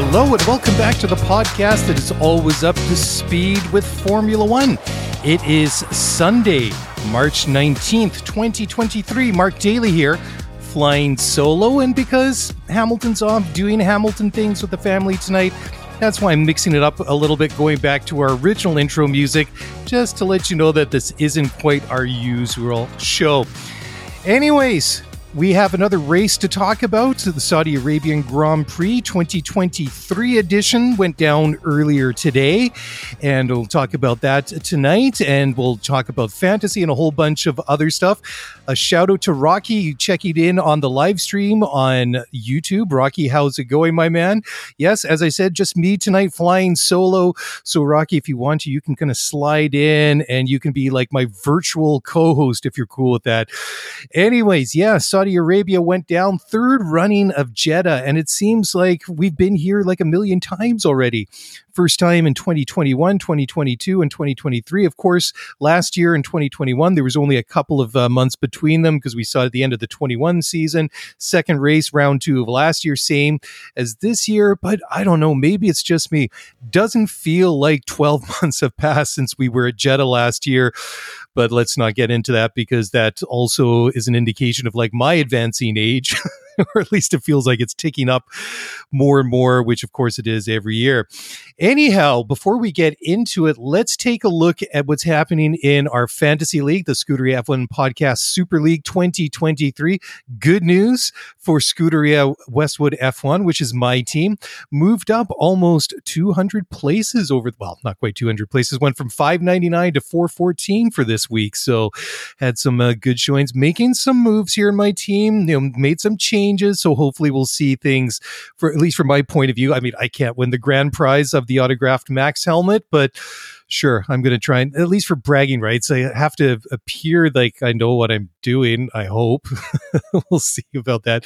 Hello and welcome back to the podcast that is always up to speed with Formula One. It is Sunday, March 19th, 2023. Mark Daly here, flying solo. And because Hamilton's off doing Hamilton things with the family tonight, that's why I'm mixing it up a little bit, going back to our original intro music, just to let you know that this isn't quite our usual show. Anyways, we have another race to talk about. The Saudi Arabian Grand Prix 2023 edition went down earlier today, and we'll talk about that tonight. And we'll talk about fantasy and a whole bunch of other stuff. A shout out to Rocky checking in on the live stream on YouTube. Rocky, how's it going, my man? Yes, as I said, just me tonight flying solo. So, Rocky, if you want to, you can kind of slide in and you can be like my virtual co host if you're cool with that. Anyways, yeah, Saudi Arabia went down third running of Jeddah, and it seems like we've been here like a million times already. First time in 2021, 2022, and 2023. Of course, last year in 2021, there was only a couple of uh, months between them because we saw at the end of the 21 season. Second race, round two of last year, same as this year. But I don't know, maybe it's just me. Doesn't feel like 12 months have passed since we were at Jeddah last year but let's not get into that because that also is an indication of like my advancing age. or at least it feels like it's ticking up more and more, which of course it is every year. Anyhow, before we get into it, let's take a look at what's happening in our fantasy league, the Scuderia F1 Podcast Super League 2023. Good news for Scuderia Westwood F1, which is my team, moved up almost 200 places over, well, not quite 200 places, went from 599 to 414 for this week. So had some uh, good showings, making some moves here in my team, you know, made some changes. So hopefully we'll see things for, at least from my point of view. I mean, I can't win the grand prize of the autographed Max helmet, but sure, I'm going to try and, at least for bragging rights, I have to appear like I know what I'm doing. I hope. we'll see about that.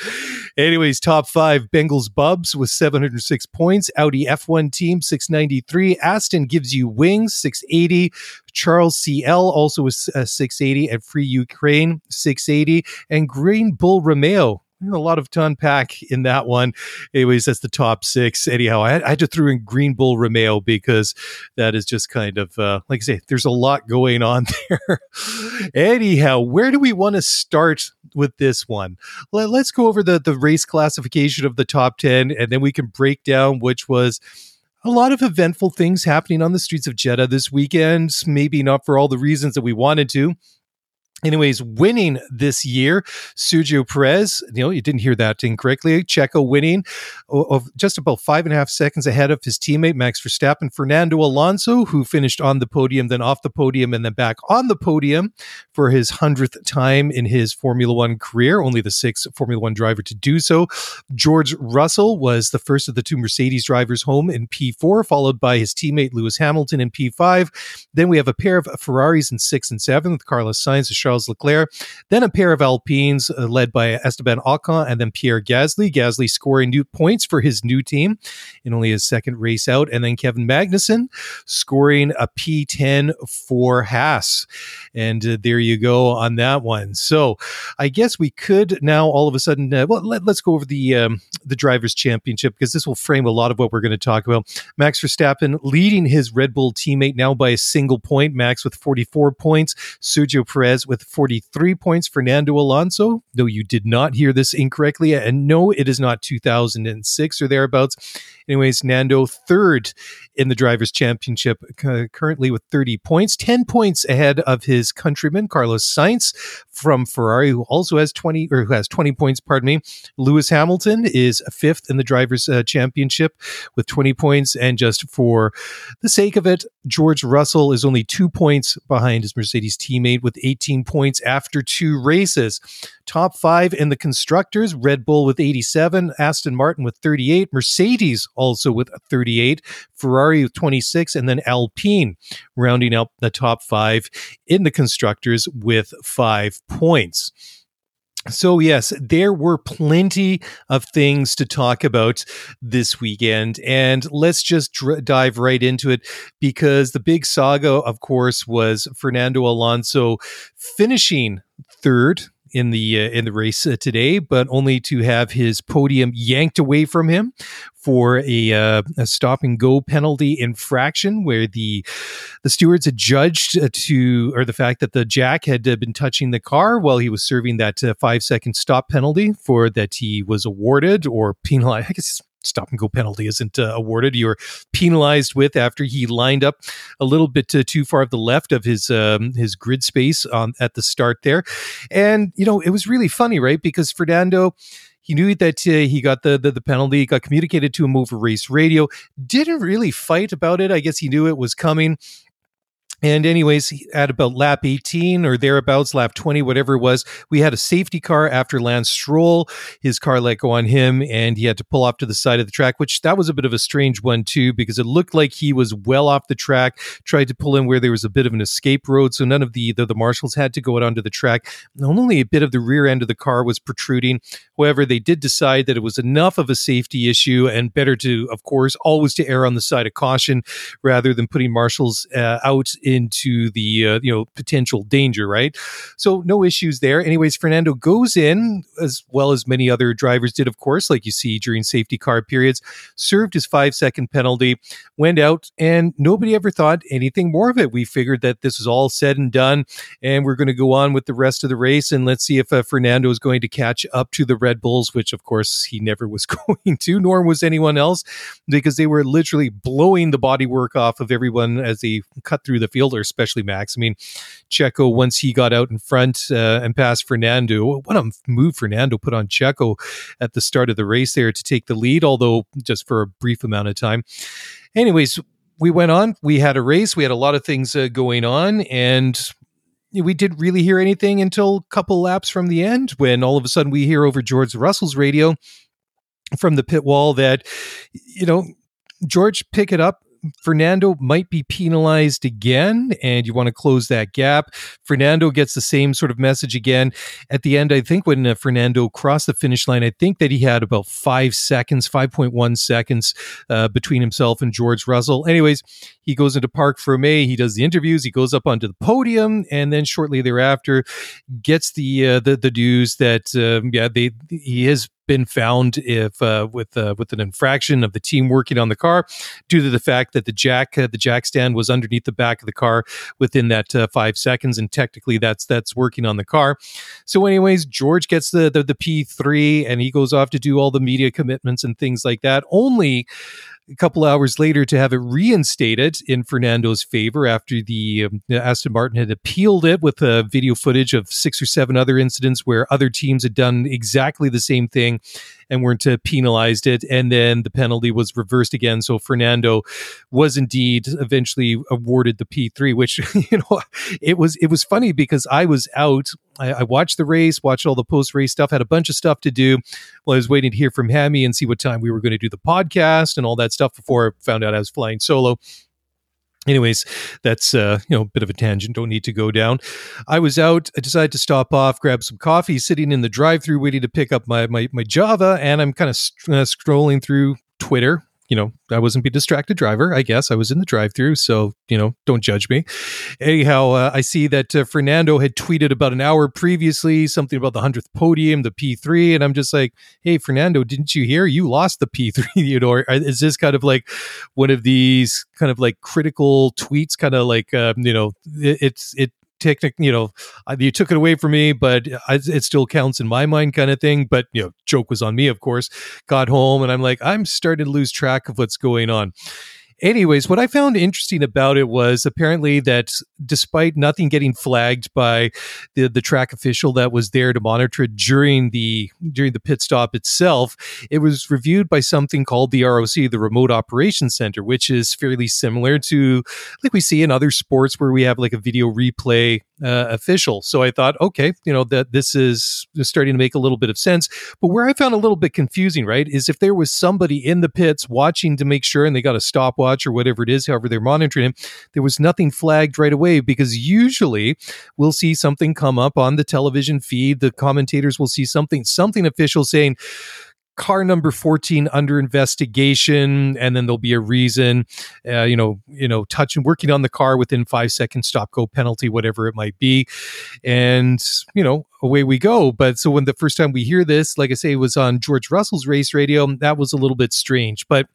Anyways, top five Bengals Bubs with 706 points, Audi F1 team 693, Aston gives you wings 680, Charles CL also with uh, 680, and Free Ukraine 680, and Green Bull Romeo a lot of to unpack in that one. Anyways, that's the top six. Anyhow, I I had to throw in Green Bull Romeo because that is just kind of, uh, like I say, there's a lot going on there. Anyhow, where do we want to start with this one? Let, let's go over the, the race classification of the top 10, and then we can break down which was a lot of eventful things happening on the streets of Jeddah this weekend. Maybe not for all the reasons that we wanted to. Anyways, winning this year, Sergio Perez, you know, you didn't hear that incorrectly. Checo winning of just about five and a half seconds ahead of his teammate Max Verstappen. Fernando Alonso, who finished on the podium, then off the podium, and then back on the podium for his hundredth time in his Formula One career, only the sixth Formula One driver to do so. George Russell was the first of the two Mercedes drivers home in P4, followed by his teammate Lewis Hamilton in P5. Then we have a pair of Ferraris in six and seven with Carlos Sainz and Charles Leclerc. Then a pair of Alpines uh, led by Esteban Ocon and then Pierre Gasly. Gasly scoring new points for his new team in only his second race out. And then Kevin Magnussen scoring a P10 for Haas. And uh, there you go on that one. So I guess we could now all of a sudden, uh, well, let, us go over the, um, the Drivers' Championship because this will frame a lot of what we're going to talk about. Max Verstappen leading his Red Bull teammate now by a single point. Max with 44 points. Sergio Perez with 43 points. Fernando Alonso, though you did not hear this incorrectly, and no, it is not 2006 or thereabouts. Anyways, Nando third in the Drivers' Championship, uh, currently with 30 points, 10 points ahead of his countryman, Carlos Sainz from Ferrari, who also has 20 or who has 20 points, pardon me. Lewis Hamilton is fifth in the Drivers' uh, Championship with 20 points. And just for the sake of it, George Russell is only two points behind his Mercedes teammate with 18 points after two races. Top five in the constructors Red Bull with 87, Aston Martin with 38, Mercedes also with 38, Ferrari with 26, and then Alpine rounding out the top five in the constructors with five points. So, yes, there were plenty of things to talk about this weekend. And let's just dr- dive right into it because the big saga, of course, was Fernando Alonso finishing third in the uh, in the race uh, today, but only to have his podium yanked away from him for a, uh, a stop and go penalty infraction, where the the stewards had judged uh, to or the fact that the jack had uh, been touching the car while he was serving that uh, five second stop penalty for that he was awarded or penalized. I guess stop and go penalty isn't uh, awarded. You're penalized with after he lined up a little bit uh, too far of the left of his um, his grid space on at the start there, and you know it was really funny, right? Because Fernando. He knew that uh, he got the, the, the penalty, got communicated to him over race radio. Didn't really fight about it. I guess he knew it was coming. And anyways, at about lap 18 or thereabouts, lap 20, whatever it was, we had a safety car after Lance Stroll. His car let go on him and he had to pull off to the side of the track, which that was a bit of a strange one too, because it looked like he was well off the track, tried to pull in where there was a bit of an escape road. So none of the, the, the marshals had to go out onto the track. Only a bit of the rear end of the car was protruding. However, they did decide that it was enough of a safety issue and better to, of course, always to err on the side of caution rather than putting marshals uh, out into the uh, you know potential danger, right? So no issues there. Anyways, Fernando goes in as well as many other drivers did, of course, like you see during safety car periods. Served his five second penalty, went out, and nobody ever thought anything more of it. We figured that this was all said and done, and we're going to go on with the rest of the race, and let's see if uh, Fernando is going to catch up to the Red Bulls, which of course he never was going to, nor was anyone else, because they were literally blowing the bodywork off of everyone as they cut through the field fielder, especially Max. I mean, Checo, once he got out in front uh, and passed Fernando, what a move Fernando put on Checo at the start of the race there to take the lead, although just for a brief amount of time. Anyways, we went on. We had a race. We had a lot of things uh, going on, and we didn't really hear anything until a couple laps from the end when all of a sudden we hear over George Russell's radio from the pit wall that, you know, George, pick it up. Fernando might be penalized again, and you want to close that gap. Fernando gets the same sort of message again at the end. I think when uh, Fernando crossed the finish line, I think that he had about five seconds, 5.1 seconds uh, between himself and George Russell. Anyways, he goes into Parc Fermé, he does the interviews, he goes up onto the podium, and then shortly thereafter gets the uh, the, the news that um, yeah they he is been found if uh, with uh, with an infraction of the team working on the car due to the fact that the jack uh, the jack stand was underneath the back of the car within that uh, five seconds, and technically that's that's working on the car. So, anyways, George gets the, the the P three, and he goes off to do all the media commitments and things like that. Only a couple hours later to have it reinstated in Fernando's favor after the um, Aston Martin had appealed it with a video footage of six or seven other incidents where other teams had done exactly the same thing and weren't uh, penalized it. And then the penalty was reversed again. So Fernando was indeed eventually awarded the P3, which, you know, it was, it was funny because I was out. I, watched the race, watched all the post race stuff, had a bunch of stuff to do while I was waiting to hear from Hammy and see what time we were going to do the podcast and all that stuff before I found out I was flying solo anyways that's uh you know a bit of a tangent don't need to go down. I was out i decided to stop off grab some coffee sitting in the drive through waiting to pick up my my, my java and i'm kind of st- uh, scrolling through twitter you know, I wasn't be distracted driver. I guess I was in the drive-through, so you know, don't judge me. Anyhow, uh, I see that uh, Fernando had tweeted about an hour previously something about the hundredth podium, the P3, and I'm just like, hey, Fernando, didn't you hear you lost the P3? you know, or is this kind of like one of these kind of like critical tweets, kind of like um, you know, it, it's it technic, you know, uh, you took it away from me, but uh, it still counts in my mind, kind of thing. But you know, joke was on me, of course. Got home and I'm like, I'm starting to lose track of what's going on. Anyways, what I found interesting about it was apparently that despite nothing getting flagged by the, the track official that was there to monitor it during the during the pit stop itself, it was reviewed by something called the ROC, the Remote Operations Center, which is fairly similar to like we see in other sports where we have like a video replay uh, official. So I thought, okay, you know that this is starting to make a little bit of sense. But where I found a little bit confusing, right, is if there was somebody in the pits watching to make sure, and they got a stopwatch or whatever it is, however they're monitoring him, there was nothing flagged right away because usually we'll see something come up on the television feed. The commentators will see something, something official saying car number 14 under investigation and then there'll be a reason uh, you know you know touching working on the car within five seconds stop go penalty whatever it might be. And you know away we go. But so when the first time we hear this like i say it was on george russell's race radio that was a little bit strange. But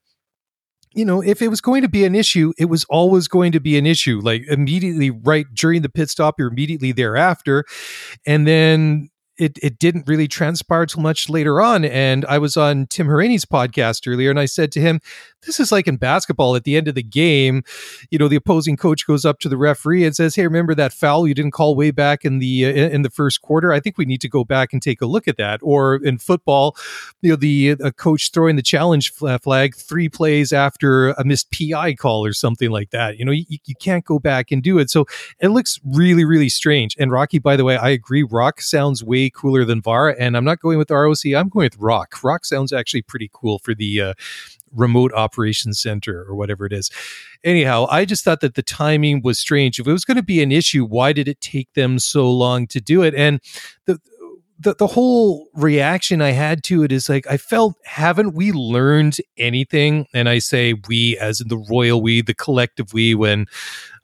you know, if it was going to be an issue, it was always going to be an issue, like immediately right during the pit stop or immediately thereafter. And then it, it didn't really transpire too much later on. And I was on Tim Hauraney's podcast earlier, and I said to him, This is like in basketball at the end of the game. You know, the opposing coach goes up to the referee and says, Hey, remember that foul you didn't call way back in the uh, in the first quarter? I think we need to go back and take a look at that. Or in football, you know, the uh, coach throwing the challenge flag three plays after a missed PI call or something like that. You know, you, you can't go back and do it. So it looks really, really strange. And Rocky, by the way, I agree. Rock sounds way cooler than VAR. And I'm not going with ROC. I'm going with Rock. Rock sounds actually pretty cool for the uh, remote operations center or whatever it is. Anyhow, I just thought that the timing was strange. If it was going to be an issue, why did it take them so long to do it? And the the, the whole reaction I had to it is like I felt haven't we learned anything? And I say we as in the royal we, the collective we when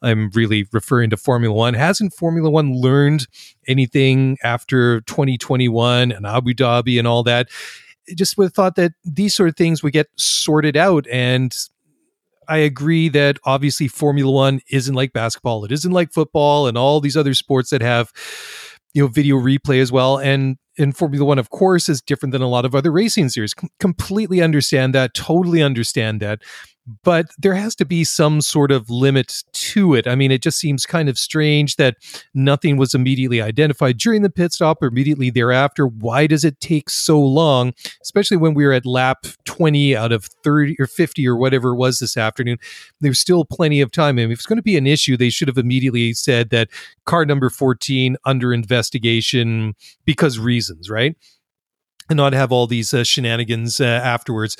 I'm really referring to Formula One. Hasn't Formula One learned anything after 2021 and Abu Dhabi and all that? just would have thought that these sort of things would get sorted out. And I agree that obviously Formula One isn't like basketball, it isn't like football and all these other sports that have you know video replay as well and in Formula One, of course, is different than a lot of other racing series. Com- completely understand that, totally understand that but there has to be some sort of limit to it. I mean, it just seems kind of strange that nothing was immediately identified during the pit stop or immediately thereafter. Why does it take so long, especially when we were at lap 20 out of 30 or 50 or whatever it was this afternoon? There's still plenty of time. I mean, if it's going to be an issue, they should have immediately said that car number 14 under investigation because reasons, right? And not have all these uh, shenanigans uh, afterwards.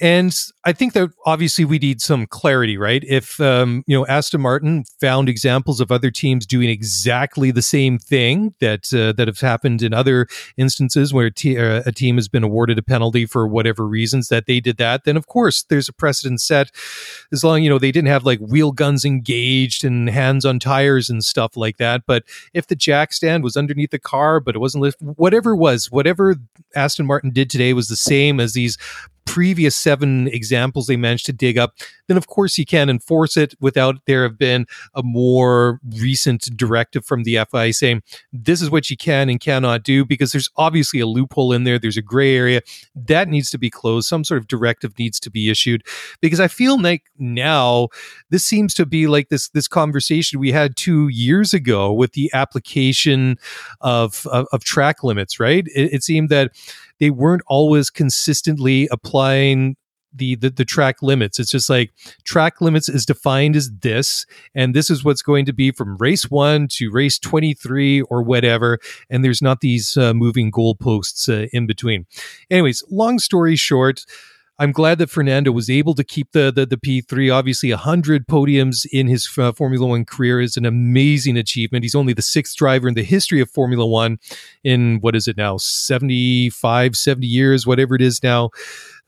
And I think that obviously we need some clarity, right? If um, you know Aston Martin found examples of other teams doing exactly the same thing that uh, that have happened in other instances where uh, a team has been awarded a penalty for whatever reasons that they did that, then of course there's a precedent set. As long you know they didn't have like wheel guns engaged and hands on tires and stuff like that. But if the jack stand was underneath the car, but it wasn't lift, whatever it was, whatever Aston Martin did today was the same as these previous seven examples they managed to dig up, then of course you can enforce it without there have been a more recent directive from the FIA saying this is what you can and cannot do because there's obviously a loophole in there. There's a gray area that needs to be closed. Some sort of directive needs to be issued because I feel like now this seems to be like this this conversation we had two years ago with the application of of, of track limits. Right? It, it seemed that they weren't always consistently applying the, the, the track limits. It's just like track limits is defined as this, and this is what's going to be from race one to race twenty three or whatever. And there's not these uh, moving goalposts uh, in between. Anyways, long story short. I'm glad that Fernando was able to keep the the, the P3. Obviously, 100 podiums in his uh, Formula One career is an amazing achievement. He's only the sixth driver in the history of Formula One in what is it now, 75, 70 years, whatever it is now.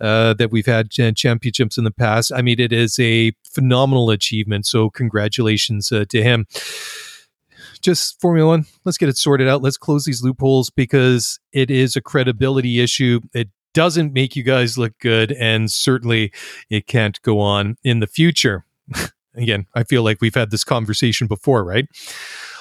Uh, that we've had championships in the past. I mean, it is a phenomenal achievement. So, congratulations uh, to him just Formula One, let's get it sorted out. Let's close these loopholes because it is a credibility issue. It doesn't make you guys look good, and certainly it can't go on in the future. Again, I feel like we've had this conversation before, right?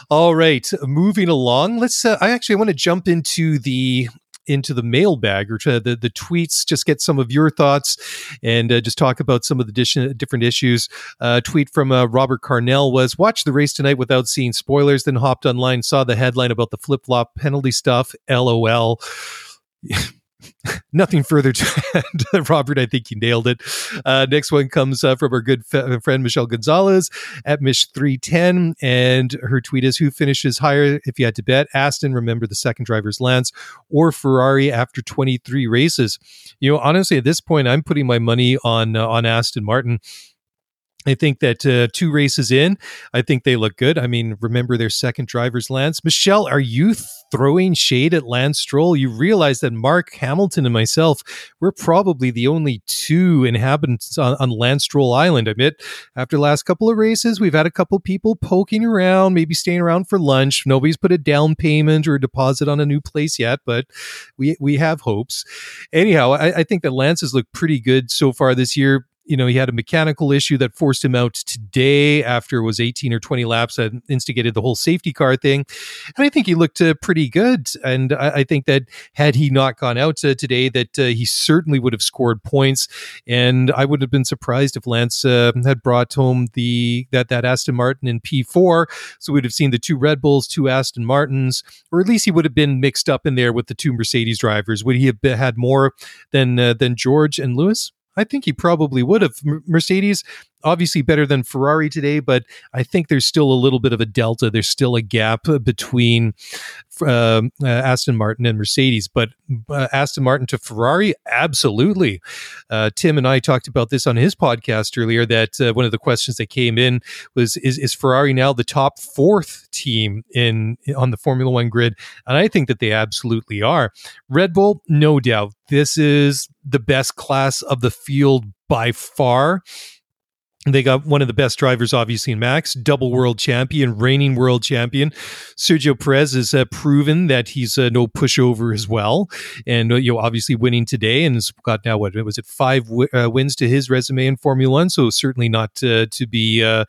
All right, moving along. Let's. Uh, I actually want to jump into the into the mailbag or to the, the tweets, just get some of your thoughts and uh, just talk about some of the dish- different issues. Uh, tweet from uh, Robert Carnell was watch the race tonight without seeing spoilers, then hopped online, saw the headline about the flip flop penalty stuff. LOL. Nothing further to add. Robert, I think you nailed it. Uh, next one comes uh, from our good f- friend Michelle Gonzalez at Mish310. And her tweet is Who finishes higher if you had to bet? Aston, remember the second driver's Lance, or Ferrari after 23 races? You know, honestly, at this point, I'm putting my money on, uh, on Aston Martin. I think that uh, two races in, I think they look good. I mean, remember their second driver's Lance. Michelle, are you throwing shade at Lance Stroll? You realize that Mark Hamilton and myself, we're probably the only two inhabitants on, on Lance Stroll Island. I admit, after the last couple of races, we've had a couple people poking around, maybe staying around for lunch. Nobody's put a down payment or a deposit on a new place yet, but we we have hopes. Anyhow, I, I think that Lance has looked pretty good so far this year you know, he had a mechanical issue that forced him out today after it was 18 or 20 laps that instigated the whole safety car thing. And I think he looked uh, pretty good. And I, I, think that had he not gone out uh, today, that uh, he certainly would have scored points. And I would have been surprised if Lance uh, had brought home the that that Aston Martin in P4. So we'd have seen the two Red Bulls, two Aston Martins, or at least he would have been mixed up in there with the two Mercedes drivers. Would he have had more than uh, than George and Lewis? I think he probably would have. Mercedes, obviously better than Ferrari today, but I think there's still a little bit of a delta. There's still a gap uh, between uh, uh, Aston Martin and Mercedes. But uh, Aston Martin to Ferrari, absolutely. Uh, Tim and I talked about this on his podcast earlier. That uh, one of the questions that came in was: Is, is Ferrari now the top fourth team in on the Formula One grid? And I think that they absolutely are. Red Bull, no doubt. This is the best class of the field by far. They got one of the best drivers, obviously, in Max, double world champion, reigning world champion. Sergio Perez has uh, proven that he's uh, no pushover as well, and uh, you know, obviously winning today, and has got now what was it five w- uh, wins to his resume in Formula One. So certainly not uh, to be, uh,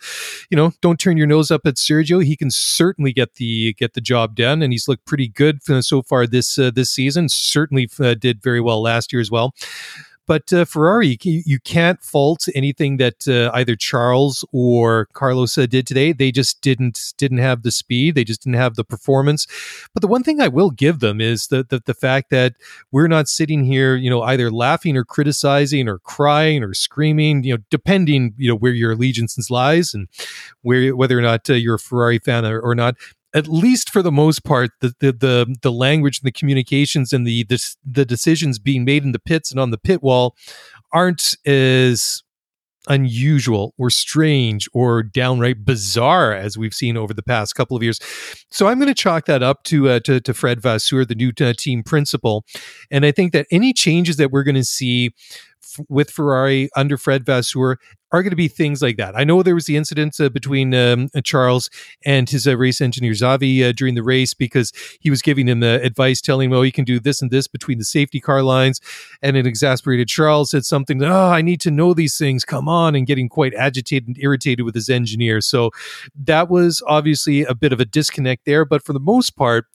you know, don't turn your nose up at Sergio. He can certainly get the get the job done, and he's looked pretty good so far this this season. Certainly did very well last year as well. But uh, Ferrari, you, can't fault anything that uh, either Charles or Carlos uh, did today. They just didn't didn't have the speed. They just didn't have the performance. But the one thing I will give them is the, the the fact that we're not sitting here, you know, either laughing or criticizing or crying or screaming, you know, depending, you know, where your allegiance lies and where whether or not uh, you're a Ferrari fan or, or not at least for the most part, the the the, the language and the communications and the, the the decisions being made in the pits and on the pit wall aren't as unusual or strange or downright bizarre as we've seen over the past couple of years. So I'm going to chalk that up to uh, to, to, Fred Vasseur, the new uh, team principal, and I think that any changes that we're going to see with Ferrari under Fred Vasseur are going to be things like that. I know there was the incident uh, between um, uh, Charles and his uh, race engineer Xavi uh, during the race because he was giving him uh, advice, telling him, "Oh, you can do this and this between the safety car lines." And an exasperated Charles said something, "Oh, I need to know these things. Come on!" and getting quite agitated and irritated with his engineer. So that was obviously a bit of a disconnect there. But for the most part,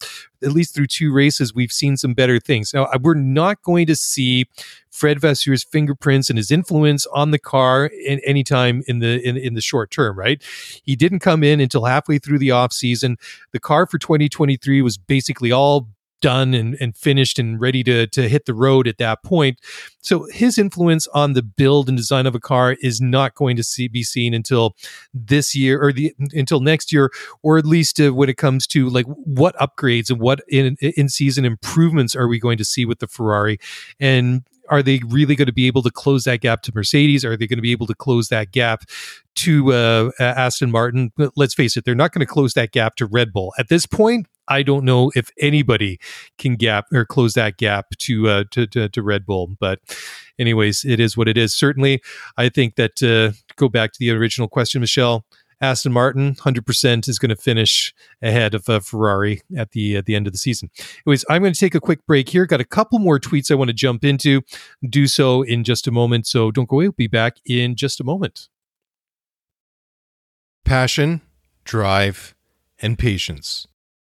at least through two races, we've seen some better things. Now, we're not going to see Fred Vasseur's fingerprints and his influence on the car in anytime in the in, in the short term, right? He didn't come in until halfway through the off season. The car for 2023 was basically all done and, and finished and ready to, to hit the road at that point. So his influence on the build and design of a car is not going to see, be seen until this year or the until next year, or at least uh, when it comes to like what upgrades and what in in season improvements are we going to see with the Ferrari. And are they really going to be able to close that gap to Mercedes? Are they going to be able to close that gap to uh, Aston Martin? Let's face it, they're not going to close that gap to Red Bull at this point. I don't know if anybody can gap or close that gap to uh, to, to, to Red Bull. But anyways, it is what it is. Certainly, I think that uh, go back to the original question, Michelle. Aston Martin, 100% is going to finish ahead of uh, Ferrari at the at the end of the season. Anyways, I'm going to take a quick break here. Got a couple more tweets I want to jump into. Do so in just a moment. So don't go away. We'll be back in just a moment. Passion, drive, and patience.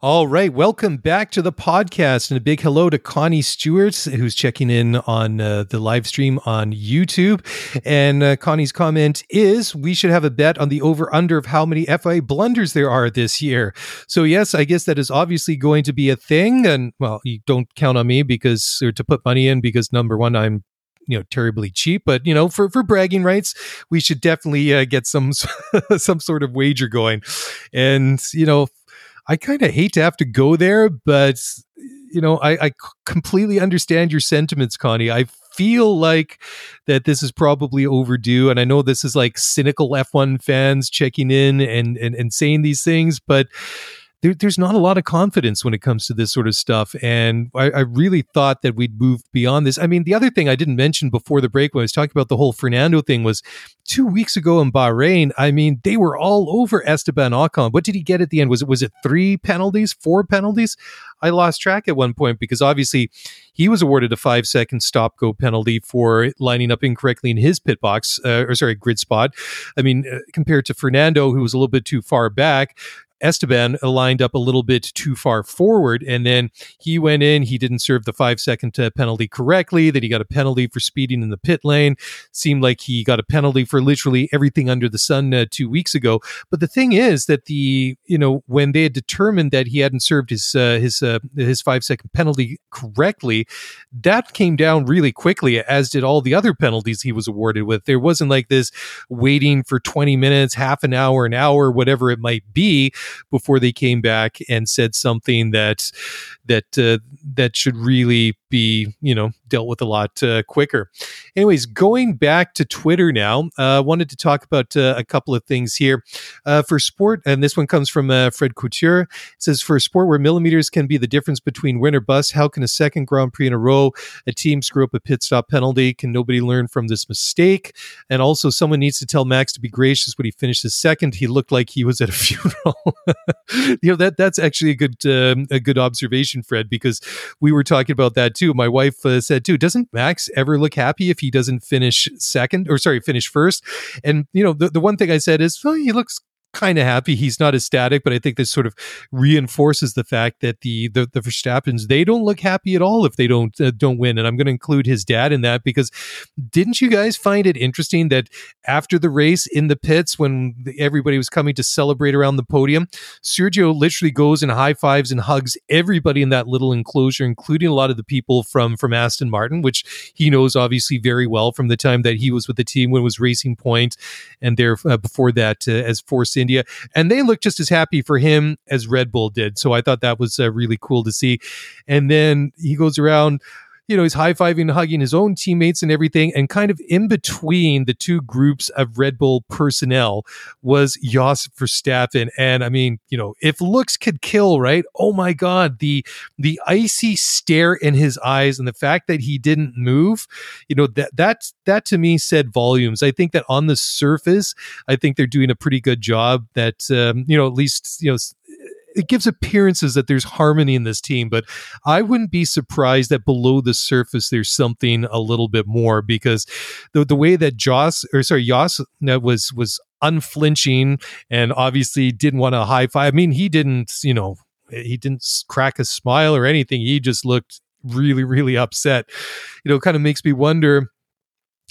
All right, welcome back to the podcast, and a big hello to Connie Stewart, who's checking in on uh, the live stream on YouTube. And uh, Connie's comment is we should have a bet on the over under of how many FIA blunders there are this year. So, yes, I guess that is obviously going to be a thing. And, well, you don't count on me because, or to put money in because number one, I'm you know terribly cheap but you know for for bragging rights we should definitely uh, get some some sort of wager going and you know I kind of hate to have to go there, but you know, I, I completely understand your sentiments, Connie. I feel like that this is probably overdue, and I know this is like cynical F1 fans checking in and and, and saying these things, but there, there's not a lot of confidence when it comes to this sort of stuff. And I, I, really thought that we'd moved beyond this. I mean, the other thing I didn't mention before the break when I was talking about the whole Fernando thing was two weeks ago in Bahrain. I mean, they were all over Esteban Ocon. What did he get at the end? Was it was it three penalties, four penalties? I lost track at one point because obviously he was awarded a five second stop go penalty for lining up incorrectly in his pit box, uh, or sorry, grid spot. I mean, uh, compared to Fernando, who was a little bit too far back, Esteban lined up a little bit too far forward, and then he went in. He didn't serve the five second uh, penalty correctly. Then he got a penalty for speeding in the pit lane. Seemed like he got a penalty for literally everything under the sun uh, two weeks ago. But the thing is that the you know when they had determined that he hadn't served his uh, his uh, his five second penalty correctly, that came down really quickly, as did all the other penalties he was awarded with. There wasn't like this waiting for twenty minutes, half an hour, an hour, whatever it might be before they came back and said something that that uh, that should really be you know dealt with a lot uh, quicker. Anyways, going back to Twitter now, uh, wanted to talk about uh, a couple of things here uh, for sport, and this one comes from uh, Fred Couture. It says for a sport where millimeters can be the difference between win or bust, how can a second Grand Prix in a row a team screw up a pit stop penalty? Can nobody learn from this mistake? And also, someone needs to tell Max to be gracious when he finishes second. He looked like he was at a funeral. you know that that's actually a good um, a good observation, Fred, because we were talking about that too. My wife uh, said too. Doesn't Max ever look happy if he doesn't finish second or sorry finish first? And you know the the one thing I said is, well, he looks kind of happy he's not ecstatic, but I think this sort of reinforces the fact that the the, the Verstappens they don't look happy at all if they don't uh, don't win. And I'm going to include his dad in that because didn't you guys find it interesting that after the race in the pits when everybody was coming to celebrate around the podium, Sergio literally goes and high fives and hugs everybody in that little enclosure, including a lot of the people from from Aston Martin, which he knows obviously very well from the time that he was with the team when was Racing Point, and there uh, before that uh, as Force India, and they looked just as happy for him as Red Bull did. So I thought that was uh, really cool to see. And then he goes around you know, he's high fiving, hugging his own teammates and everything. And kind of in between the two groups of Red Bull personnel was Jos Verstappen. And I mean, you know, if looks could kill, right? Oh my God, the the icy stare in his eyes and the fact that he didn't move, you know, that that that to me said volumes. I think that on the surface, I think they're doing a pretty good job. That um, you know, at least you know it gives appearances that there's harmony in this team, but I wouldn't be surprised that below the surface there's something a little bit more because the the way that Joss or sorry Jos uh, was was unflinching and obviously didn't want to high five. I mean, he didn't, you know, he didn't crack a smile or anything. He just looked really, really upset. You know, kind of makes me wonder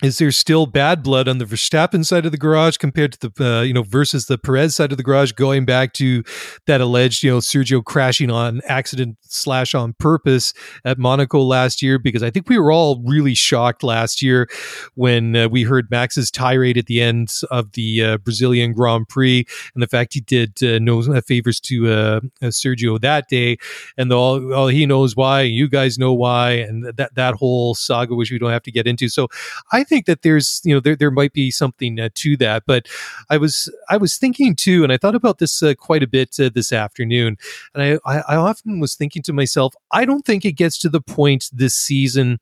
is there still bad blood on the Verstappen side of the garage compared to the uh, you know versus the Perez side of the garage going back to that alleged you know Sergio crashing on accident slash on purpose at Monaco last year? Because I think we were all really shocked last year when uh, we heard Max's tirade at the end of the uh, Brazilian Grand Prix and the fact he did uh, no favors to uh, uh, Sergio that day. And the, all, all he knows why you guys know why and that that whole saga which we don't have to get into. So I think that there's you know there there might be something uh, to that. But I was I was thinking too, and I thought about this uh, quite a bit uh, this afternoon, and I, I, often was thinking to myself, I don't think it gets to the point this season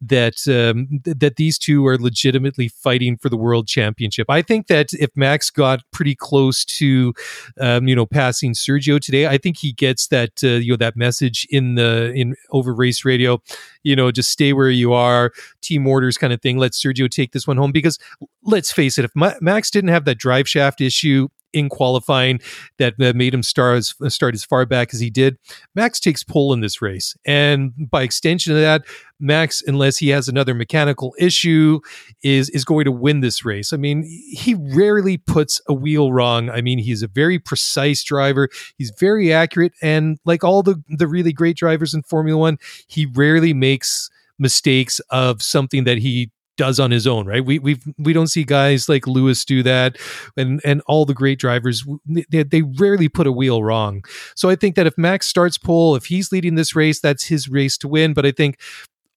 that um, th- that these two are legitimately fighting for the world championship. I think that if Max got pretty close to um, you know passing Sergio today, I think he gets that uh, you know that message in the in over race radio you know, just stay where you are, team orders kind of thing. Let Sergio take this one home because let's face it, if Max didn't have that drive shaft issue in qualifying that made him start as, start as far back as he did. Max takes pole in this race. And by extension of that, Max, unless he has another mechanical issue, is is going to win this race. I mean, he rarely puts a wheel wrong. I mean, he's a very precise driver. He's very accurate. And like all the, the really great drivers in Formula One, he rarely makes mistakes of something that he does on his own, right? We we we don't see guys like Lewis do that, and and all the great drivers they, they rarely put a wheel wrong. So I think that if Max starts pole, if he's leading this race, that's his race to win. But I think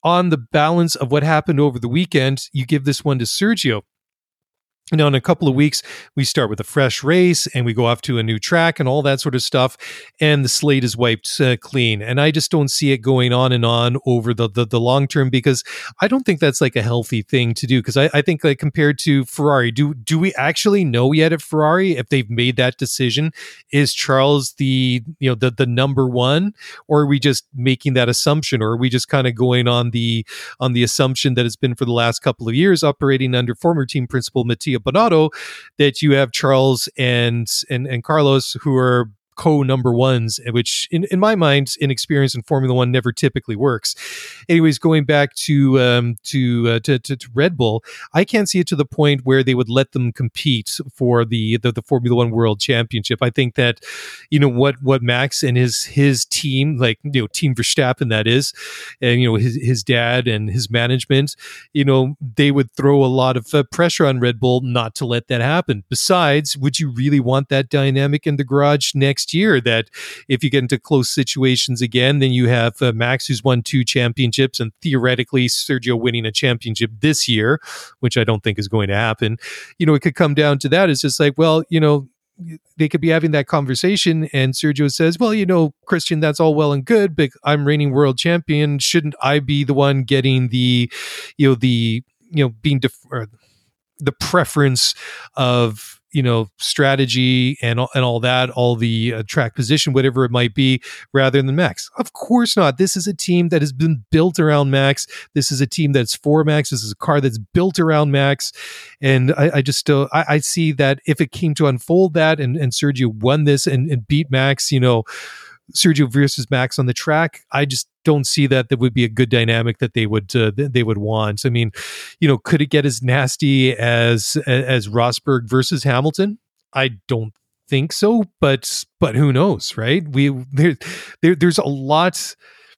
on the balance of what happened over the weekend, you give this one to Sergio. Now, in a couple of weeks, we start with a fresh race and we go off to a new track and all that sort of stuff. And the slate is wiped uh, clean. And I just don't see it going on and on over the, the, the long term because I don't think that's like a healthy thing to do. Because I, I think, like, compared to Ferrari, do, do we actually know yet at Ferrari if they've made that decision? Is Charles the, you know, the, the number one? Or are we just making that assumption? Or are we just kind of going on the, on the assumption that it's been for the last couple of years operating under former team principal Mattia Binotto that you have Charles and and and Carlos who are co number ones, which in, in my mind, in experience in Formula One, never typically works. Anyways, going back to um, to, uh, to, to, to Red Bull, I can't see it to the point where they would let them compete for the, the the Formula One World Championship. I think that you know what what Max and his his team, like you know Team Verstappen, that is, and you know his his dad and his management, you know they would throw a lot of uh, pressure on Red Bull not to let that happen. Besides, would you really want that dynamic in the garage next? Year that if you get into close situations again, then you have uh, Max who's won two championships and theoretically Sergio winning a championship this year, which I don't think is going to happen. You know, it could come down to that. It's just like, well, you know, they could be having that conversation and Sergio says, "Well, you know, Christian, that's all well and good, but I'm reigning world champion. Shouldn't I be the one getting the, you know, the, you know, being def- the preference of you know strategy and and all that all the uh, track position whatever it might be rather than max. Of course not. This is a team that has been built around max. This is a team that's for max. This is a car that's built around max. And i, I just still I, I, see that if it came to unfold that and, and sergio won this and, and beat max you know Sergio versus Max on the track. I just don't see that that would be a good dynamic that they would uh, they would want. I mean, you know, could it get as nasty as as Rosberg versus Hamilton? I don't think so, but but who knows, right? We there, there there's a lot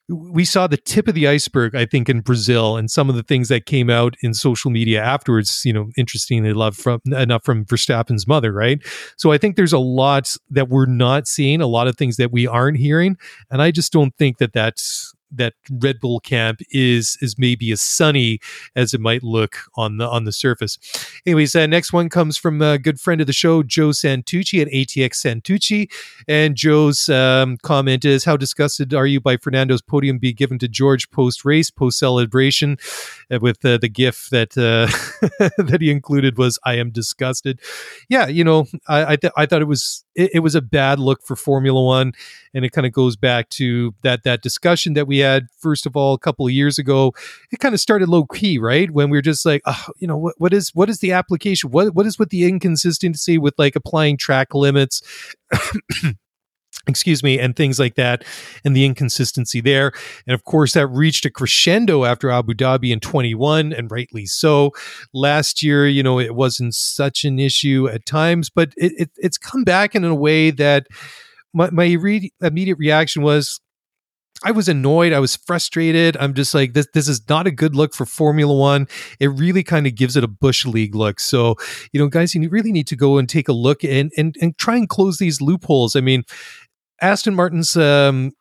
we saw the tip of the iceberg, I think, in Brazil, and some of the things that came out in social media afterwards. You know, interestingly enough from enough from Verstappen's mother, right? So I think there's a lot that we're not seeing, a lot of things that we aren't hearing, and I just don't think that that's that Red Bull camp is is maybe as sunny as it might look on the on the surface. Anyways, uh, next one comes from a good friend of the show, Joe Santucci at ATX Santucci, and Joe's um, comment is, "How disgusted are you by Fernando's podium be given to George post race, post celebration?" Uh, with uh, the GIF that uh, that he included was, "I am disgusted." Yeah, you know, I I, th- I thought it was it, it was a bad look for Formula One, and it kind of goes back to that that discussion that we had first of all a couple of years ago. It kind of started low key, right? When we were just like, oh, you know, what what is what is the application? What what is with the inconsistency with like applying track limits? excuse me, and things like that, and the inconsistency there. And of course, that reached a crescendo after Abu Dhabi in 21, and rightly so. Last year, you know, it wasn't such an issue at times, but it, it, it's come back in a way that my, my re- immediate reaction was, I was annoyed. I was frustrated. I'm just like this. This is not a good look for Formula One. It really kind of gives it a bush league look. So, you know, guys, you really need to go and take a look and and and try and close these loopholes. I mean, Aston Martin's um,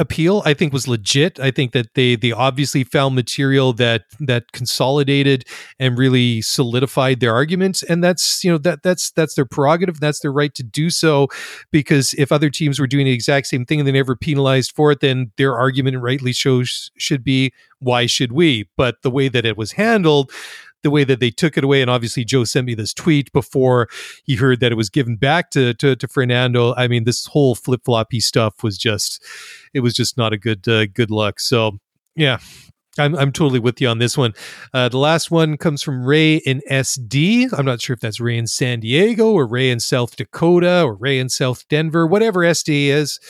appeal I think was legit. I think that they they obviously found material that that consolidated and really solidified their arguments. And that's you know that that's that's their prerogative. That's their right to do so. Because if other teams were doing the exact same thing and they never penalized for it then their argument rightly shows should be why should we? But the way that it was handled the way that they took it away. And obviously, Joe sent me this tweet before he heard that it was given back to to, to Fernando. I mean, this whole flip floppy stuff was just it was just not a good uh, good luck. So yeah. I'm, I'm totally with you on this one. Uh, the last one comes from Ray in SD. I'm not sure if that's Ray in San Diego or Ray in South Dakota or Ray in South Denver, whatever SD is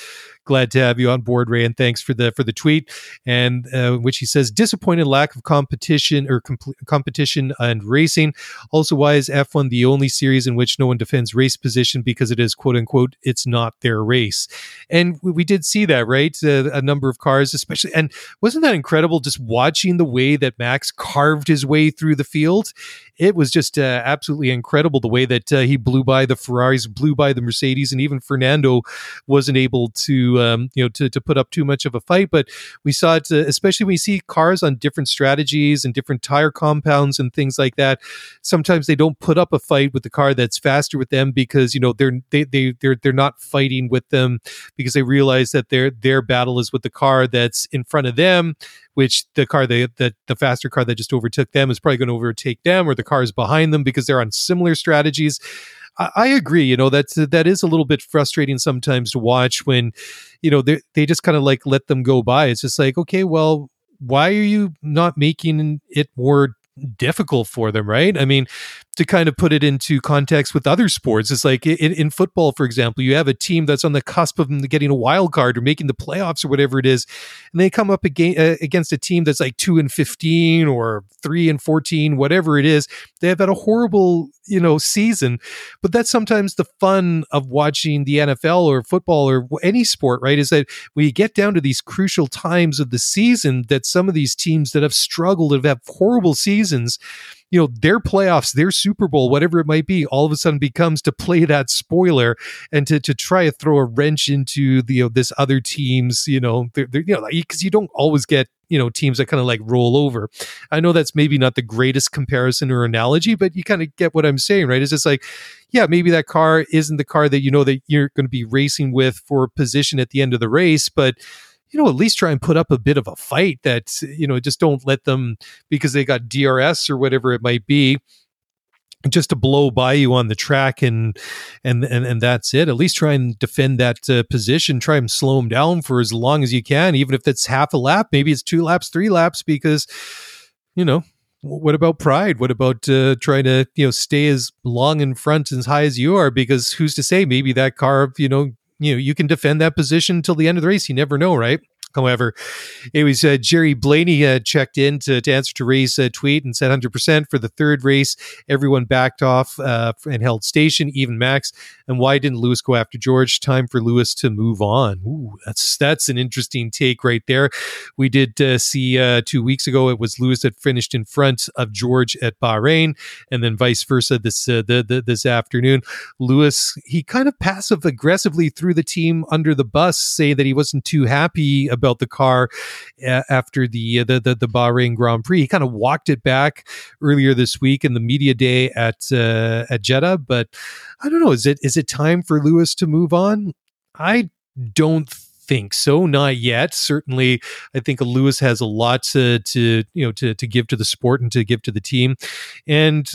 glad to have you on board, Ray, and thanks for the for the tweet. And uh, which he says disappointed lack of competition or comp- competition and racing. Also, why is F1 the only series in which no one defends race position because it is quote unquote it's not their race? And we, we did see that, right? Uh, a number of cars, especially, and wasn't that incredible? Just watching the way that Max carved his way through the field it was just uh, absolutely incredible the way that uh, he blew by the Ferraris, blew by the Mercedes, and even Fernando wasn't able to, um, you know, to, to put up too much of a fight. But we saw it, uh, especially when we see cars on different strategies and different tire compounds and things like that. Sometimes they don't put up a fight with the car that's faster with them because you know they're they they they're they're not fighting with them because they realize that their their battle is with the car that's in front of them which the car that the, the faster car that just overtook them is probably going to overtake them or the cars behind them because they're on similar strategies. I, I agree. You know, that's that is a little bit frustrating sometimes to watch when, you know, they they just kind of like let them go by. It's just like, okay, well, why are you not making it more difficult for them, right? I mean, to kind of put it into context with other sports, it's like in, in, football, for example, you have a team that's on the cusp of getting a wild card or making the playoffs or whatever it is, and they come up against, uh, against a team that's like two and fifteen or three and fourteen, whatever it is. They have had a horrible, you know, season, but that's sometimes the fun of watching the NFL or football or any sport, right? Is that when you get down to these crucial times of the season, that some of these teams that have struggled, have had horrible seasons you know, their playoffs, their Super Bowl, whatever it might be, all of a sudden becomes to play that spoiler and to, to try to throw a wrench into the, you know, this other team's, you know, they're, they're, you know, because you don't always get you know teams that kind of like roll over. I know that's maybe not the greatest comparison or analogy but you kind of get what i'm saying right? It's just like yeah maybe that car isn't the car that you know that you're going to be racing with for position at the end of the race but you know, at least try and put up a bit of a fight that, you know, just don't let them because they got DRS or whatever it might be just to blow by you on the track and and and, and that's it. At least try and defend that uh, position. Try and slow them down for as long as you can even if it's half a lap maybe it's two laps three laps because you know what about pride? What about uh, trying to you know stay as long in front as high as you are? Because who's to say maybe that car you know you know you can defend that position until the end of the race. You never know, right? However, it was uh, Jerry Blaney uh, checked in to, to answer to Ray's uh, tweet and said 100% for the third race. Everyone backed off uh, and held station, even Max. And why didn't Lewis go after George? Time for Lewis to move on. Ooh, that's that's an interesting take right there. We did uh, see uh, two weeks ago it was Lewis that finished in front of George at Bahrain, and then vice versa this the, the, this afternoon. Lewis he kind of passive aggressively threw the team under the bus, say that he wasn't too happy about the car after the, the the the Bahrain Grand Prix. He kind of walked it back earlier this week in the media day at uh, at Jeddah, but I don't know. Is it is it time for Lewis to move on? I don't think so. Not yet. Certainly, I think Lewis has a lot to, to you know to to give to the sport and to give to the team, and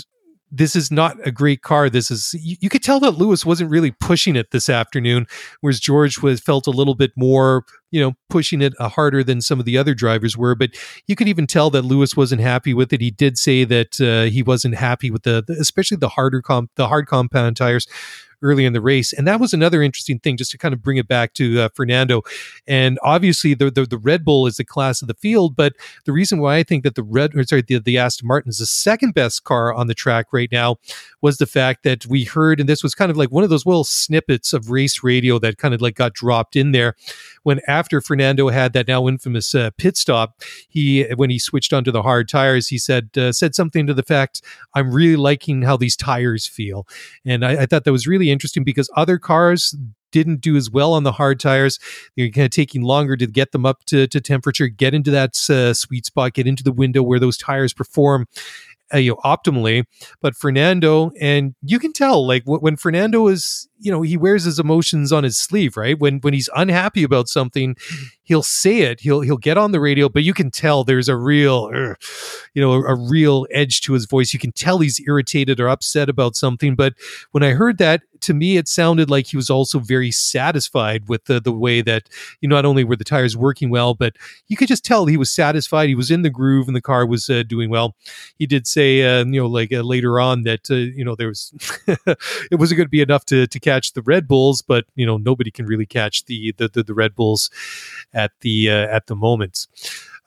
this is not a great car. This is you, you, could tell that Lewis wasn't really pushing it this afternoon, whereas George was felt a little bit more, you know, pushing it uh, harder than some of the other drivers were. But you could even tell that Lewis wasn't happy with it. He did say that uh, he wasn't happy with the, the especially the harder comp, the hard compound tires early in the race. And that was another interesting thing, just to kind of bring it back to uh, Fernando. And obviously, the, the, the Red Bull is the class of the field, but the reason why I think that the Red, or sorry, the, the Aston Martin is the second best car on the track right now was the fact that we heard, and this was kind of like one of those little snippets of race radio that kind of like got dropped in there when after Fernando had that now infamous uh, pit stop, he when he switched onto the hard tires, he said uh, said something to the fact, "I'm really liking how these tires feel," and I, I thought that was really interesting because other cars didn't do as well on the hard tires. They're kind of taking longer to get them up to, to temperature, get into that uh, sweet spot, get into the window where those tires perform uh, you know optimally. But fernando and you can tell like when fernando is you know he wears his emotions on his sleeve right? When when he's unhappy about something he'll say it. He'll he'll get on the radio but you can tell there's a real uh, you know a, a, real edge to his voice. You can tell he's irritated or upset about something. But when i heard that to me it sounded like he was also very satisfied with the the way that you know not only were the tires working well but you could just tell he was satisfied he was in the groove and the car was uh, doing well he did say uh, you know like uh, later on that uh, you know there was it wasn't going to be enough to to catch the red bulls but you know nobody can really catch the the, the, the red bulls at the uh, at the moment.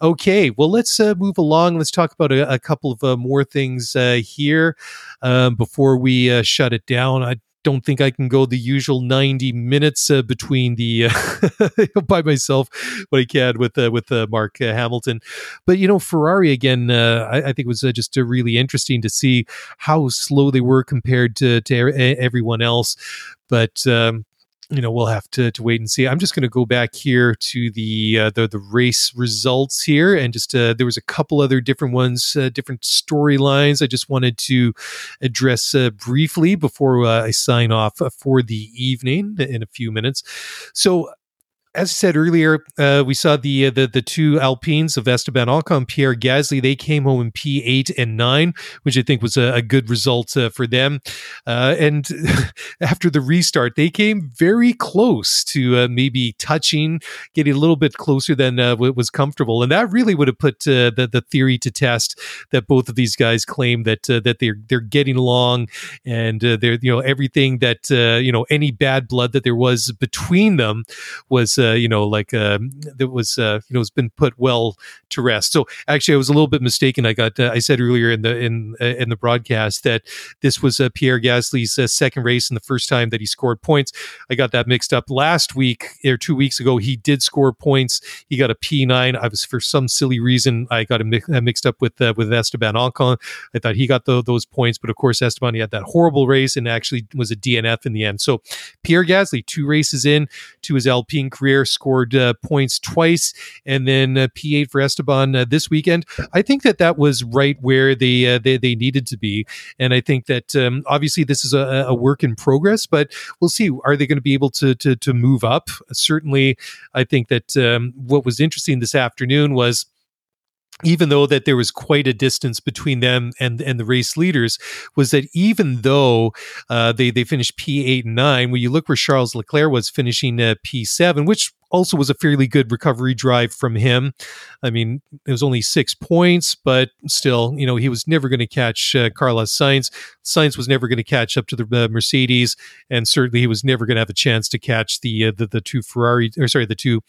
Okay, well, let's uh, move along. Let's talk about a, a couple of uh, more things uh, here um, before we uh, shut it down. I don't think I can go the usual 90 minutes uh, between the uh, by myself, but I can with uh, with Mark Hamilton. But you know, Ferrari again, I, I, think it was just really interesting to see how slow they were compared to to everyone else. But um, you know we'll have to, to wait and see. I'm just going to go back here to the uh, the the race results here, and just uh, there was a couple other different ones, uh, different storylines. I just wanted to address uh, briefly before uh, I sign off uh, for the evening in a few minutes. So as I said earlier, uh, we saw the, uh, the the two Alpines of Esteban Ocon, Pierre Gasly. They came home in P eight and nine, which I think was a, a good result uh, for them. Uh, and after the restart, they came very close to uh, maybe touching, getting a little bit closer than uh, was comfortable, and that really would have put the the theory to test that both of these guys claim that that they're they're getting along and they're you know everything that you know any bad blood that there was between them was uh, you know, like uh, that was, uh, you know, has been put well to rest. So actually, I was a little bit mistaken. I got, uh, I said earlier in the in uh, in the broadcast that this was Pierre Gasly's second race and the first time that he scored points. I got that mixed up last week or two weeks ago. He did score points. He got a P9. I was for some silly reason I got him mixed up with with Esteban Ocon. I thought he got the, those points, but of course Esteban he had that horrible race and actually was a DNF in the end. So Pierre Gasly, two races in to his Alpine career scored uh, points twice, and then uh, P8 for Esteban uh, this weekend. I think that that was right where they uh, they, they needed to be, and I think that um, obviously this is a, a, work in progress, but we'll see. Are they going to be able to to, to move up? Certainly, I think that um, what was interesting this afternoon was even though that there was quite a distance between them and and the race leaders, was that even though uh, they they finished P eight and nine, when you look where Charles Leclerc was finishing uh, P seven, which also was a fairly good recovery drive from him. I mean, it was only six points, but still, you know, he was never going to catch uh, Carlos Sainz. Sainz was never going to catch up to the uh, Mercedes, and certainly he was never going to have a chance to catch the, uh, the the two Ferrari or sorry the two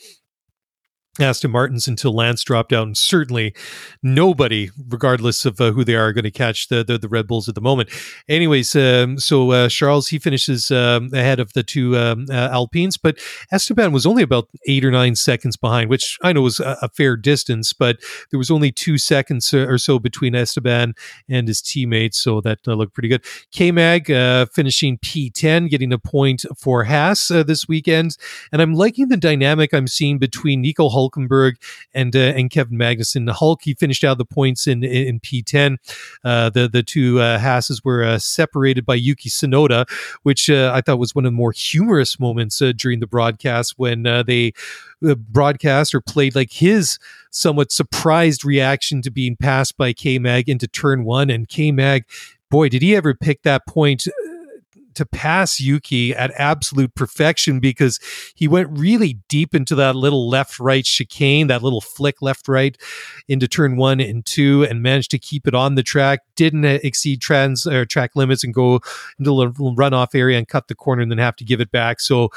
Aston Martins until Lance dropped out, and certainly nobody, regardless of uh, who they are, going to catch the, the, the Red Bulls at the moment. Anyways, um, so uh, Charles he finishes um, ahead of the two um, uh, Alpines, but Esteban was only about eight or nine seconds behind, which I know was a, a fair distance, but there was only two seconds or so between Esteban and his teammates, so that uh, looked pretty good. K Mag uh, finishing P10, getting a point for Haas uh, this weekend, and I'm liking the dynamic I'm seeing between Nico Hulk Hulkenberg and uh, and Kevin Magnussen. Hulk he finished out the points in in P10. Uh, the the two uh, Hasses were uh, separated by Yuki Tsunoda, which uh, I thought was one of the more humorous moments uh, during the broadcast when they broadcast or played like his somewhat surprised reaction to being passed by K Mag into turn one, and K Mag boy, did he ever pick that point to pass Yuki at absolute perfection because he went really deep into that little left right chicane, that little flick left right into turn one and two, and managed to keep it on the track. Didn't exceed trans or track limits and go into the runoff area and cut the corner and then have to give it back. So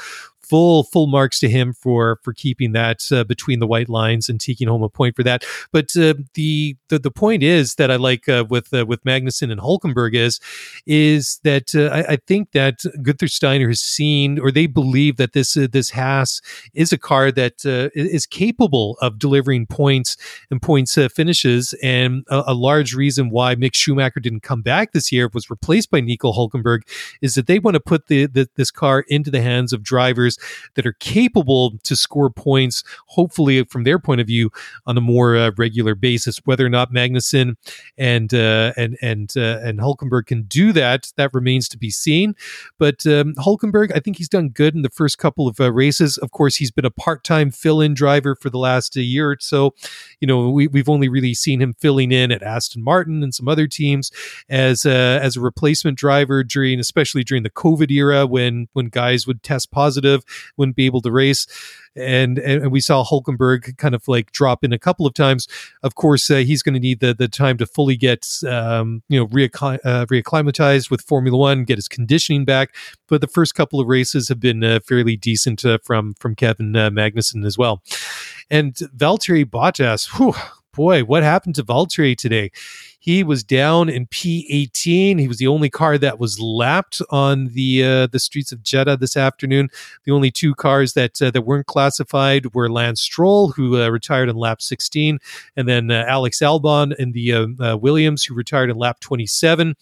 full full marks to him for for keeping that uh, between the white lines and taking home a point for that. But uh, the, the the point is that I like uh, with uh, with Magnussen and Hulkenberg is is that uh, I, I, think that Gunther Steiner has seen or they believe that this uh, this Haas is a car that is capable of delivering points and points finishes, and a, a, large reason why Mick Schumacher didn't come back this year was replaced by Nico Hulkenberg is that they want to put the, the this car into the hands of drivers that are capable to score points, hopefully from their point of view, on a more uh, regular basis. Whether or not Magnussen and uh, and and uh, and Hulkenberg can do that, that remains to be seen. But um, Hulkenberg, I think he's done good in the first couple of uh, races. Of course, he's been a part-time fill-in driver for the last uh, year or so. You know, we, we've only really seen him filling in at Aston Martin and some other teams as a, as a replacement driver during, especially during the COVID era when when guys would test positive wouldn't be able to race. And, and we saw Hulkenberg kind of like drop in a couple of times. Of course, uh, he's going to need the the time to fully get um, you know uh, reacclimatized with Formula One, get his conditioning back. But the first couple of races have been uh, fairly decent uh, from from Kevin uh, Magnussen as well. And Valtteri Bottas, whew, boy, what happened to Valtteri today? He was down in P18. He was the only car that was lapped on the uh, the streets of Jeddah this afternoon. The only two cars that uh, that weren't classified were Lance Stroll, who uh, retired in lap 16, and then uh, Alex Albon in the uh, uh, Williams, who retired in lap 27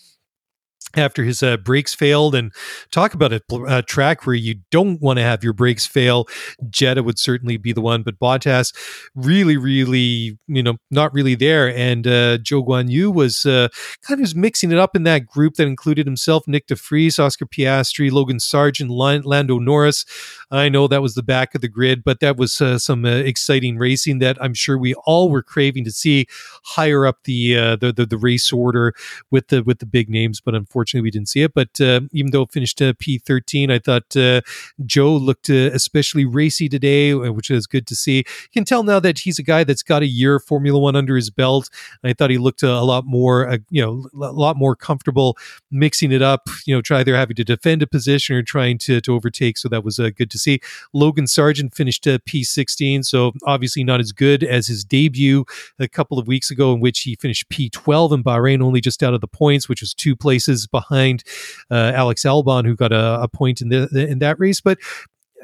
after his uh, brakes failed and talk about a, a, track where you don't want to have your brakes fail. Jeddah would certainly be the one but Bottas really really you know not really there and uh, Zhou Guanyu was uh, kind of was mixing it up in that group that included himself Nyck de Vries Oscar Piastri Logan Sargent Lando Norris. I know that was the back of the grid but that was uh, some uh, exciting racing that I'm sure we all were craving to see higher up the, uh, the, the the race order with the with the big names but unfortunately Unfortunately, we didn't see it. But uh, even though it finished uh, P13, I thought uh, Zhou looked uh, especially racy today, which is good to see. You can tell now that he's a guy that's got a year of Formula One under his belt. I thought he looked a, lot more, you know, a lot more comfortable mixing it up. You know, try either having to defend a position or trying to, to overtake. So that was good to see. Logan Sargent finished P16, so obviously not as good as his debut a couple of weeks ago, in which he finished P12 in Bahrain, only just out of the points, which was two places behind uh, Alex Albon, who got a, a point in the in that race. But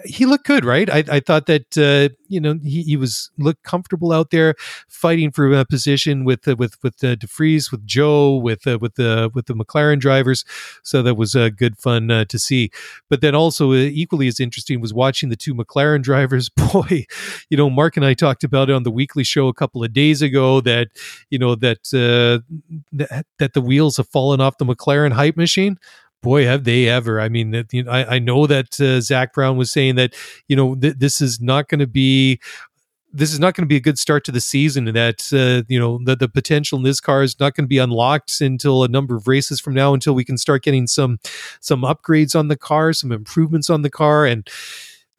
he looked good, right? I, I thought that uh, you know he, he was looked comfortable out there fighting for a position with uh, with with uh, de Vries, with Zhou, with uh, with the with the McLaren drivers. So that was uh, good fun uh, to see. But then also uh, equally as interesting was watching the two McLaren drivers. Boy, you know, Mark and I talked about it on the weekly show a couple of days ago that you know that uh, that, that the wheels have fallen off the McLaren hype machine boy, have they ever! I mean, that, you know, I, I know that uh, Zak Brown was saying that you know th- this is not going to be this is not going to be a good start to the season that uh, you know the, the potential in this car is not going to be unlocked until a number of races from now until we can start getting some some upgrades on the car some improvements on the car and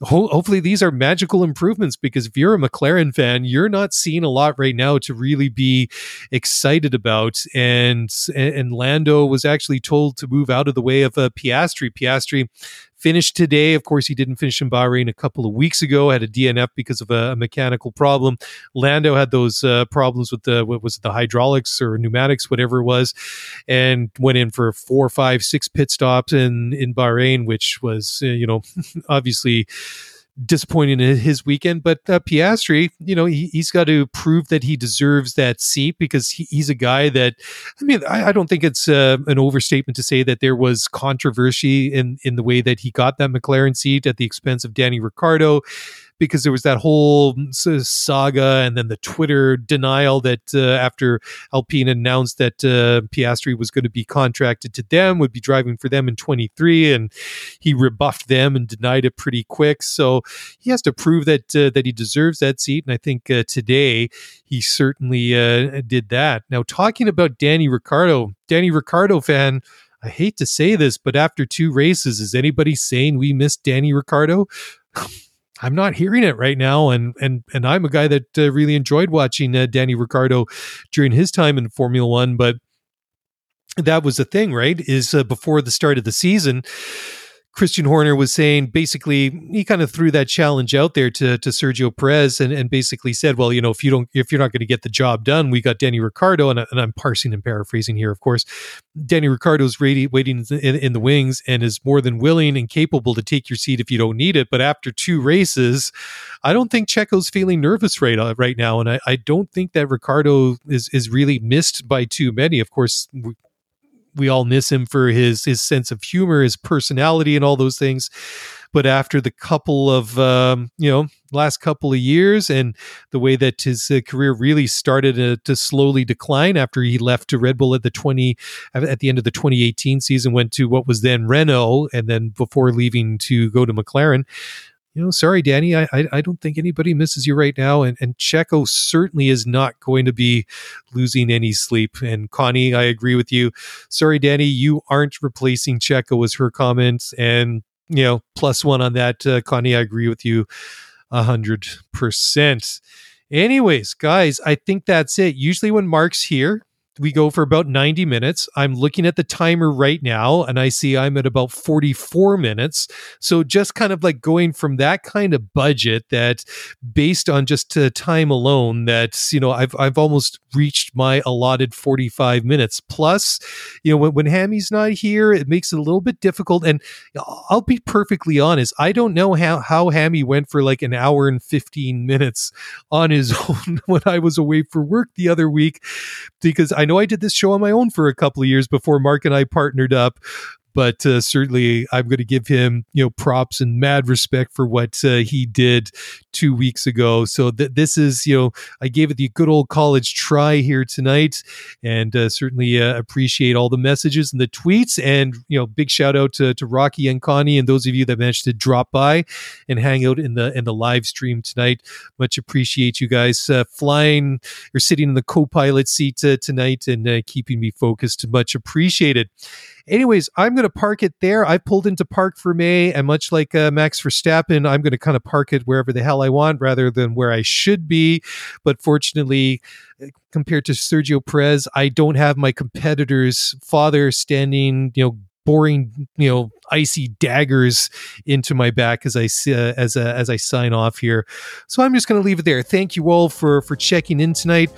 ho- hopefully these are magical improvements because if you're a McLaren fan, you're not seeing a lot right now to really be excited about. And and Lando was actually told to move out of the way of uh, Piastri. Piastri finished today. Of course, he didn't finish in Bahrain a couple of weeks ago. Had a DNF because of a, a mechanical problem. Lando had those uh, problems with the what was it, the hydraulics or pneumatics, whatever it was, and went in for four, five, six pit stops in in Bahrain, which was uh, you know obviously disappointing in his weekend. But uh, Piastri, you know, he, has got to prove that he deserves that seat because he, he's a guy that, I mean, I, I don't think it's uh, an overstatement to say that there was controversy in, in the way that he got that McLaren seat at the expense of Danny Ricciardo because there was that whole saga and then the Twitter denial that uh, after Alpine announced that uh, Piastri was going to be contracted to them, would be driving for them in 23, and he rebuffed them and denied it pretty quick. So he has to prove that uh, that he deserves that seat, and I think uh, today he certainly uh, did that. Now, talking about Danny Ricciardo, Danny Ricciardo fan. I hate to say this, but after two races, is anybody saying we missed Danny Ricciardo? I'm not hearing it right now, and and and I'm a guy that uh, really enjoyed watching uh, Danny Ricciardo during his time in Formula One, but that was the thing, right? Is uh, before the start of the season, Christian Horner was saying basically he kind of threw that challenge out there to, to Sergio Perez and, and basically said, well, you know, if you don't, if you're not going to get the job done, we got Danny Ricciardo and, and I'm parsing and paraphrasing here, of course. Danny Ricciardo's ready, waiting in, in, the wings and is more than willing and capable to take your seat if you don't need it. But after two races, I don't think Checo's feeling nervous right uh, right now, and I, I don't think that Ricciardo is is really missed by too many. Of course, all miss him for his his sense of humor, his personality, and all those things. But after the couple of um, you know last couple of years and the way that his uh, career really started to, to, slowly decline after he left to Red Bull at the 20 at the end of the 2018 season went to what was then Renault and then before leaving to go to McLaren you know, sorry, Danny, I, I, I don't think anybody misses you right now. And, and Checo certainly is not going to be losing any sleep. And Connie, I agree with you. Sorry, Danny, you aren't replacing Checo, was her comment. And, you know, plus one on that. Uh, Connie, I agree with you a hundred percent. Anyways, guys, I think that's it. Usually when Mark's here, we go for about 90 minutes. I'm looking at the timer right now and I see I'm at about 44 minutes. So just kind of like going from that kind of budget that based on just uh, time alone that you know I've I've almost reached my allotted 45 minutes. Plus, you know when when Hammy's not here, it makes it a little bit difficult and I'll be perfectly honest, I don't know how how Hammy went for like an hour and 15 minutes on his own when I was away for work the other week because I know I did this show on my own for a couple of years before Mark and I partnered up but uh, certainly I'm going to give him you know props and mad respect for what uh, he did two weeks ago. So th- this is you know I gave it the good old college try here tonight, and uh, certainly uh, appreciate all the messages and the tweets, and you know big shout out to, to Rocky and Connie and those of you that managed to drop by and hang out in the in the live stream tonight. Much appreciate you guys uh, flying or sitting in the co-pilot seat uh, tonight and keeping me focused. Much appreciated. Anyways, I'm going to park it there. I pulled into Parc Fermé, and much like uh, Max Verstappen, I'm going to kind of park it wherever the hell I want rather than where I should be. But fortunately, uh, compared to Sergio Perez, I don't have my competitor's father standing, you know, boring, you know, icy daggers into my back as I uh, as uh, as I sign off here. So I'm just going to leave it there. Thank you all for for checking in tonight.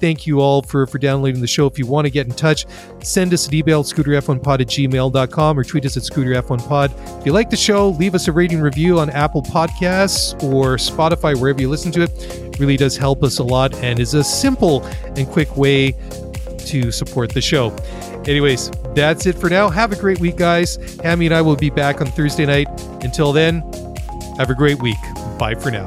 Thank you all for, for downloading the show. If you want to get in touch, send us an email at scuderiaf1pod at gmail.com or tweet us at scuderiaf1pod. If you like the show, leave us a rating review on Apple Podcasts or Spotify, wherever you listen to it. it really does help us a lot and is a simple and quick way to support the show. Anyways, that's it for now. Have a great week, guys. Hammy and I will be back on Thursday night. Until then, have a great week. Bye for now.